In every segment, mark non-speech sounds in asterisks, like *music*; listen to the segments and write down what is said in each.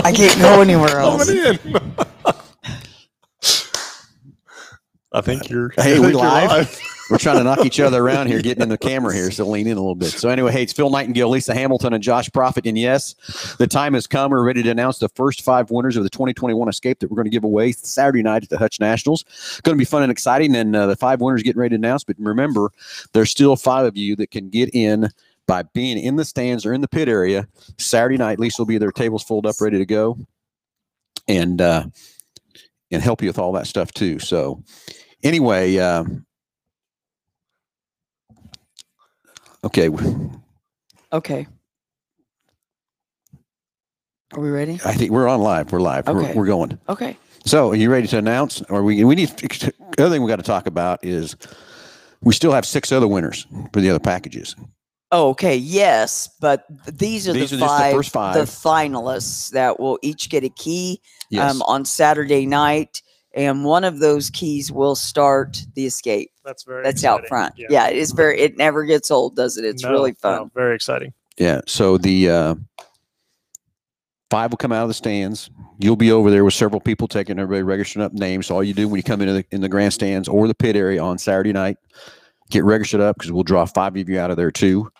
*laughs* I can't go anywhere else. Coming in. *laughs* I think you're. Hey, I we you're live? We're trying to knock each other around here, getting in the camera here, so lean in a little bit. So anyway, hey, it's Phil Nightingale, Lisa Hamilton, and Josh Profit. And yes, the time has come. We're ready to announce the first five winners of the 2021 Escape that we're going to give away Saturday night at the Hutch Nationals. It's going to be fun and exciting, and uh, the five winners getting ready to announce. But remember, there's still five of you that can get in by being in the stands or in the pit area Saturday night. Lisa will be there, tables full up, ready to go, and uh, and help you with all that stuff too. So anyway. Um, Okay, Okay. Are we ready? I think we're on live. We're live. Okay. We're, we're going. Okay. So, are you ready to announce? Or we we need the other thing we got to talk about is we still have six other winners for the other packages. Oh, okay. Yes, but these are These the are just the five, first five. the finalists that will each get a key Yes. um, on Saturday night, and one of those keys will start the escape. That's very. That's out front. Yeah. it is very. It never gets old, does it? It's No, really no, fun. very exciting. yeah. So the uh, five will come out of the stands. You'll be over there with several people taking everybody registering up names. So all you do when you come into the in the grandstands or the pit area on Saturday night, get registered up because we'll draw five of you out of there too.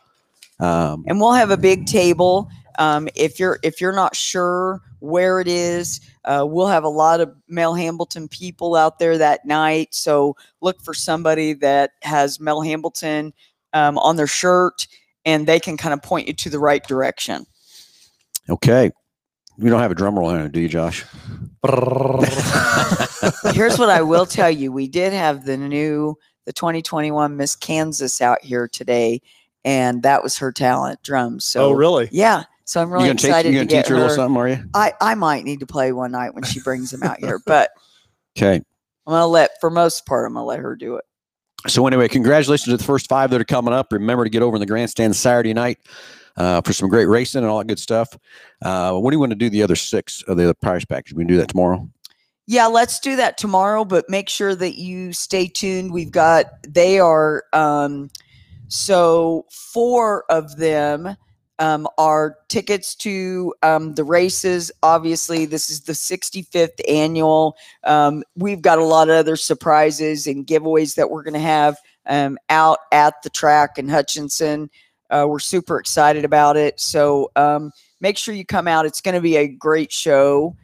Um, and we'll have a big table. Um, if you're if you're not sure where it is, uh, we'll have a lot of Mel Hambleton people out there that night. So look for somebody that has Mel Hambleton um, on their shirt, and they can kind of point you to the right direction. okay. We don't have a drum roll in it, do you, Josh? *laughs* Here's what I will tell you: we did have the new the 2021 Miss Kansas out here today, and that was her talent drums. So oh, really? yeah. So I'm really you gonna, teach, excited you to gonna get teach her a little something, are you? I, I might need to play one night when she brings them out here, *laughs* but Okay. I'm gonna let for most part I'm gonna let her do it. So anyway, congratulations to the first five that are coming up. Remember to get over in the grandstand Saturday night uh, for some great racing and all that good stuff. Uh, what do you want to do the other six of the other prize package? We can do that tomorrow. Yeah, let's do that tomorrow, but make sure that you stay tuned. We've got they are um so four of them um, are tickets to um, the races. Obviously, this is the 65th annual. Um, we've got a lot of other surprises and giveaways that we're going to have um, out at the track in Hutchinson. Uh, we're super excited about it. So um, make sure you come out. It's going to be a great show.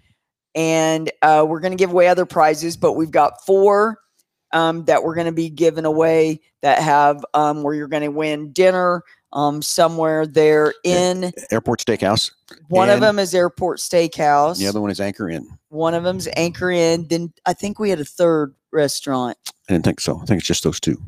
And uh, we're going to give away other prizes, but we've got four um, that we're going to be giving away that have um, where you're going to win dinner um, somewhere there in Airport Steakhouse. one of them is Airport Steakhouse. The other one is Anchor Inn. One of them's Anchor Inn. Then I think we had a third restaurant. I didn't think so. I think it's just those two.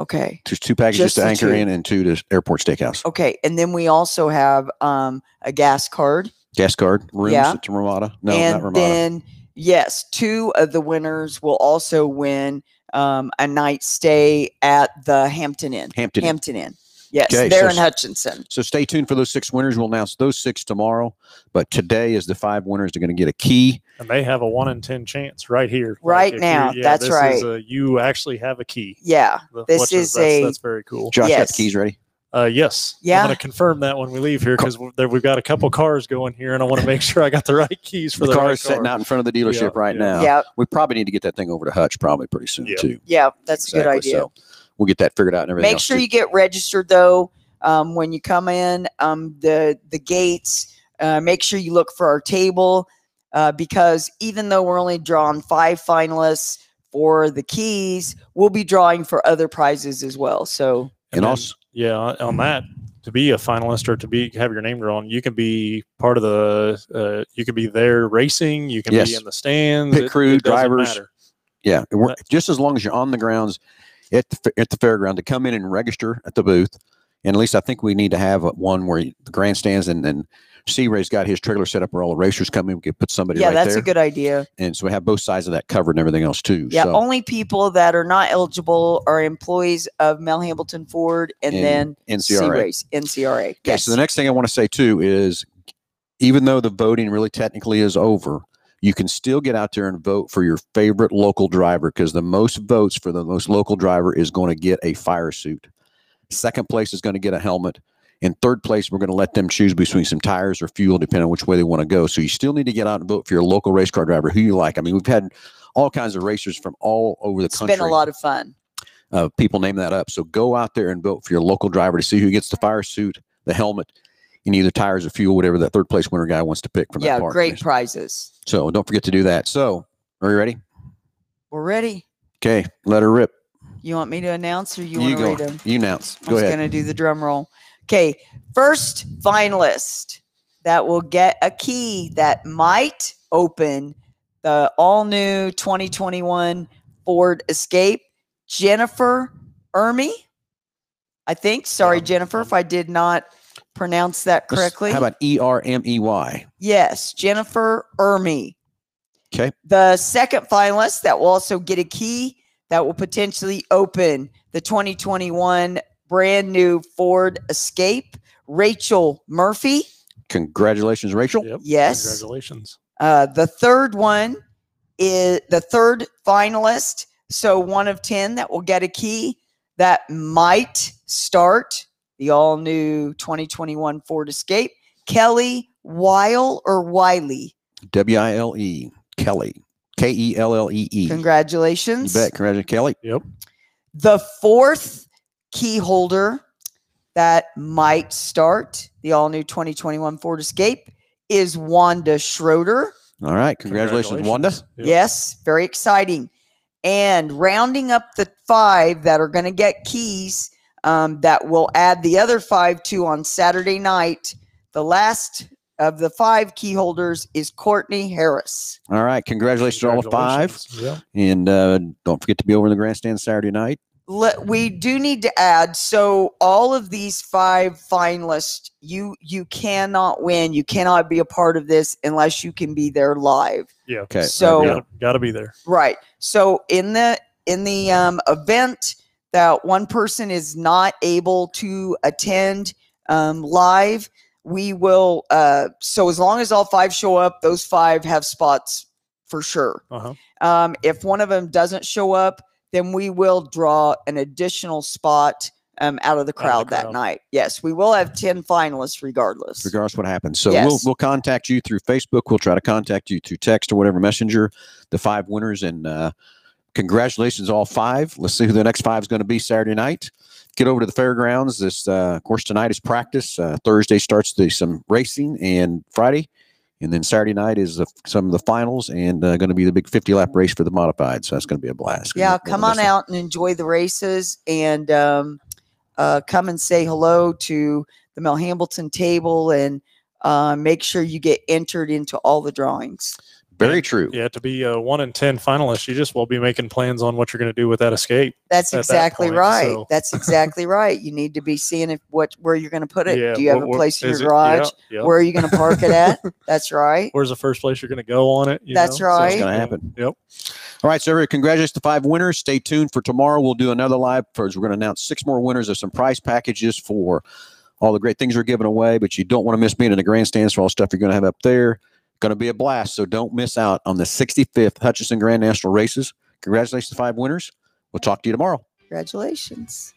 Okay. Just two packages Just to Anchor two. Inn and two to Airport Steakhouse. Okay. And then we also have um, a gas card. Gas card rooms Yeah. to Ramada. No, and not Ramada. then, yes, two of the winners will also win um, a night stay at the Hampton Inn. Hampton. Inn. Hampton Inn. Yes, Okay, there so in Hutchinson. So stay tuned for those six winners. We'll announce those six tomorrow. But today is the five winners. They're going to get a key. And they have a one in ten chance right here. Right if now, you- that's this right. Is a, you actually have a key. Yeah. The- This which is that's, a- that's very cool. Josh got the keys ready. Uh, yes. Yeah. I'm going to confirm that when we leave here because we've got a couple cars going here, and I want to make *laughs* sure I got the right keys for The the, car right is sitting car. out in front of the dealership Yeah, right yeah. now. Yeah. We probably need to get that thing over to Hutch probably pretty soon Yeah. too. Yeah. That's a good idea. So we'll get that figured out and everything. Make else, sure too. you get registered though. Um, when you come in, um, the the gates. Uh, make sure you look for our table uh, because even though we're only drawing five finalists for the keys, we'll be drawing for other prizes as well. So and then, also yeah, on that, to be a finalist or to be have your name drawn, you can be part of the. Uh, you can be there racing. You can Yes. be in the stands. Pit crew, doesn't drivers. matter. Yeah, it just as long as you're on the grounds at the at the fairground to come in and register at the booth. And at least I think we need to have one where the grandstands and then C Ray's got his trailer set up where all the racers come in. We could put somebody yeah, right that's there, a good idea. and so we have both sides of that covered and everything else too. Yeah, so, only people that are not eligible are employees of Mel Hambleton Ford and, And then C NCRA. Race NCRA. Okay, so the next thing I want to say too is, even though the voting really technically is over, you can still get out there and vote for your favorite local driver because the most votes for the most local driver is going to get a fire suit. Second place is going to get a helmet, In third place, we're going to let them choose between some tires or fuel, depending on which way they want to go. So you still need to get out and vote for your local race car driver who you like. I mean, we've had all kinds of racers from all over the It's country. It's been a lot of fun. uh, people name that up. So go out there and vote for your local driver to see who gets the fire suit, the helmet, and either tires or fuel, whatever that third place winner guy wants to pick from Yeah, that park. great prizes. So don't forget to do that. So are you ready? We're ready. Okay, let her rip. You want me to announce or you, want to read them? You announce. I'm Go just ahead. going to do the drum roll. Okay, first finalist that will get a key that might open the all new 2021 Ford Escape, Jennifer Ermy. I think. Sorry, Jennifer, if I did not pronounce that correctly. How about E R M E Y? Yes, Jennifer Ermy. Okay. The second finalist that will also get a key that will potentially open the 2021 brand new Ford Escape, Rachel Murphy. Congratulations, Rachel. Yep. Yes. Congratulations. Uh, the third one is the third finalist. So one of 10 that will get a key that might start the all new 2021 Ford Escape. Kelly Weil or Wiley. W I L E. Kelly. K E L L E E. You Congratulations. bet. Congratulations, Kelly. Yep. The fourth key holder that might start the all new 2021 Ford Escape is Wanda Schroeder. All right. Congratulations, Wanda. Yep. Yes, very exciting. And rounding up the five that are going to get keys um, that will add the other five to on Saturday night. The last of the five key holders is Courtney Harris. All right. Congratulations to all the five. Yeah. And uh, don't forget to be over in the grandstand Saturday night. Let, we do need to add so all of these five finalists you you cannot win you cannot be a part of this unless you can be there live Yeah. Okay. So- Gotta, gotta be there. Right. So in the in the um, event that one person is not able to attend um, live, we will. Uh, so as long as all five show up, those five have spots for sure. Uh huh. Um, if one of them doesn't show up, then we will draw an additional spot um, out of the the crowd that crowd. night. Yes, we will have ten finalists regardless. regardless what happens. So we'll we'll contact you through Facebook. We'll try to contact you through text or whatever messenger. The five winners and uh, congratulations all five. Let's see who the next five is going to be Saturday night. Get over to the fairgrounds. This uh, of course tonight is practice. Uh, Thursday starts the some racing and Friday. And then Saturday night is the, some of the finals and uh, going to be the big 50 lap race for the modified. So that's going to be a blast. Yeah, come on out and enjoy the races and um, uh, come and say hello to the Mel Hambleton table and uh, make sure you get entered into all the drawings. Very true. Yeah. To be a one in 10 finalist, you just will be making plans on what you're going to do with that escape. That's At that exactly point, right. so- That's exactly right. You need to be seeing if what where you're going to put it. Yeah. Do you have what- a what- place in your is it- garage? Yeah. yeah. Where are you going to park it at? *laughs* That's right. Where's the first place you're going to go on it? you That's know? right. It's Right. going to happen. Yep. All right, so everybody, congratulations to five winners. Stay tuned for tomorrow. We'll do another live. First, we're going to announce six more winners of some prize packages for all the great things we're giving away. But you don't want to miss being in the grandstands for all the stuff you're going to have up there. Going to be a blast. So don't miss out on the 65th Hutchinson Grand National Races. Congratulations to five winners. We'll talk to you tomorrow. Congratulations.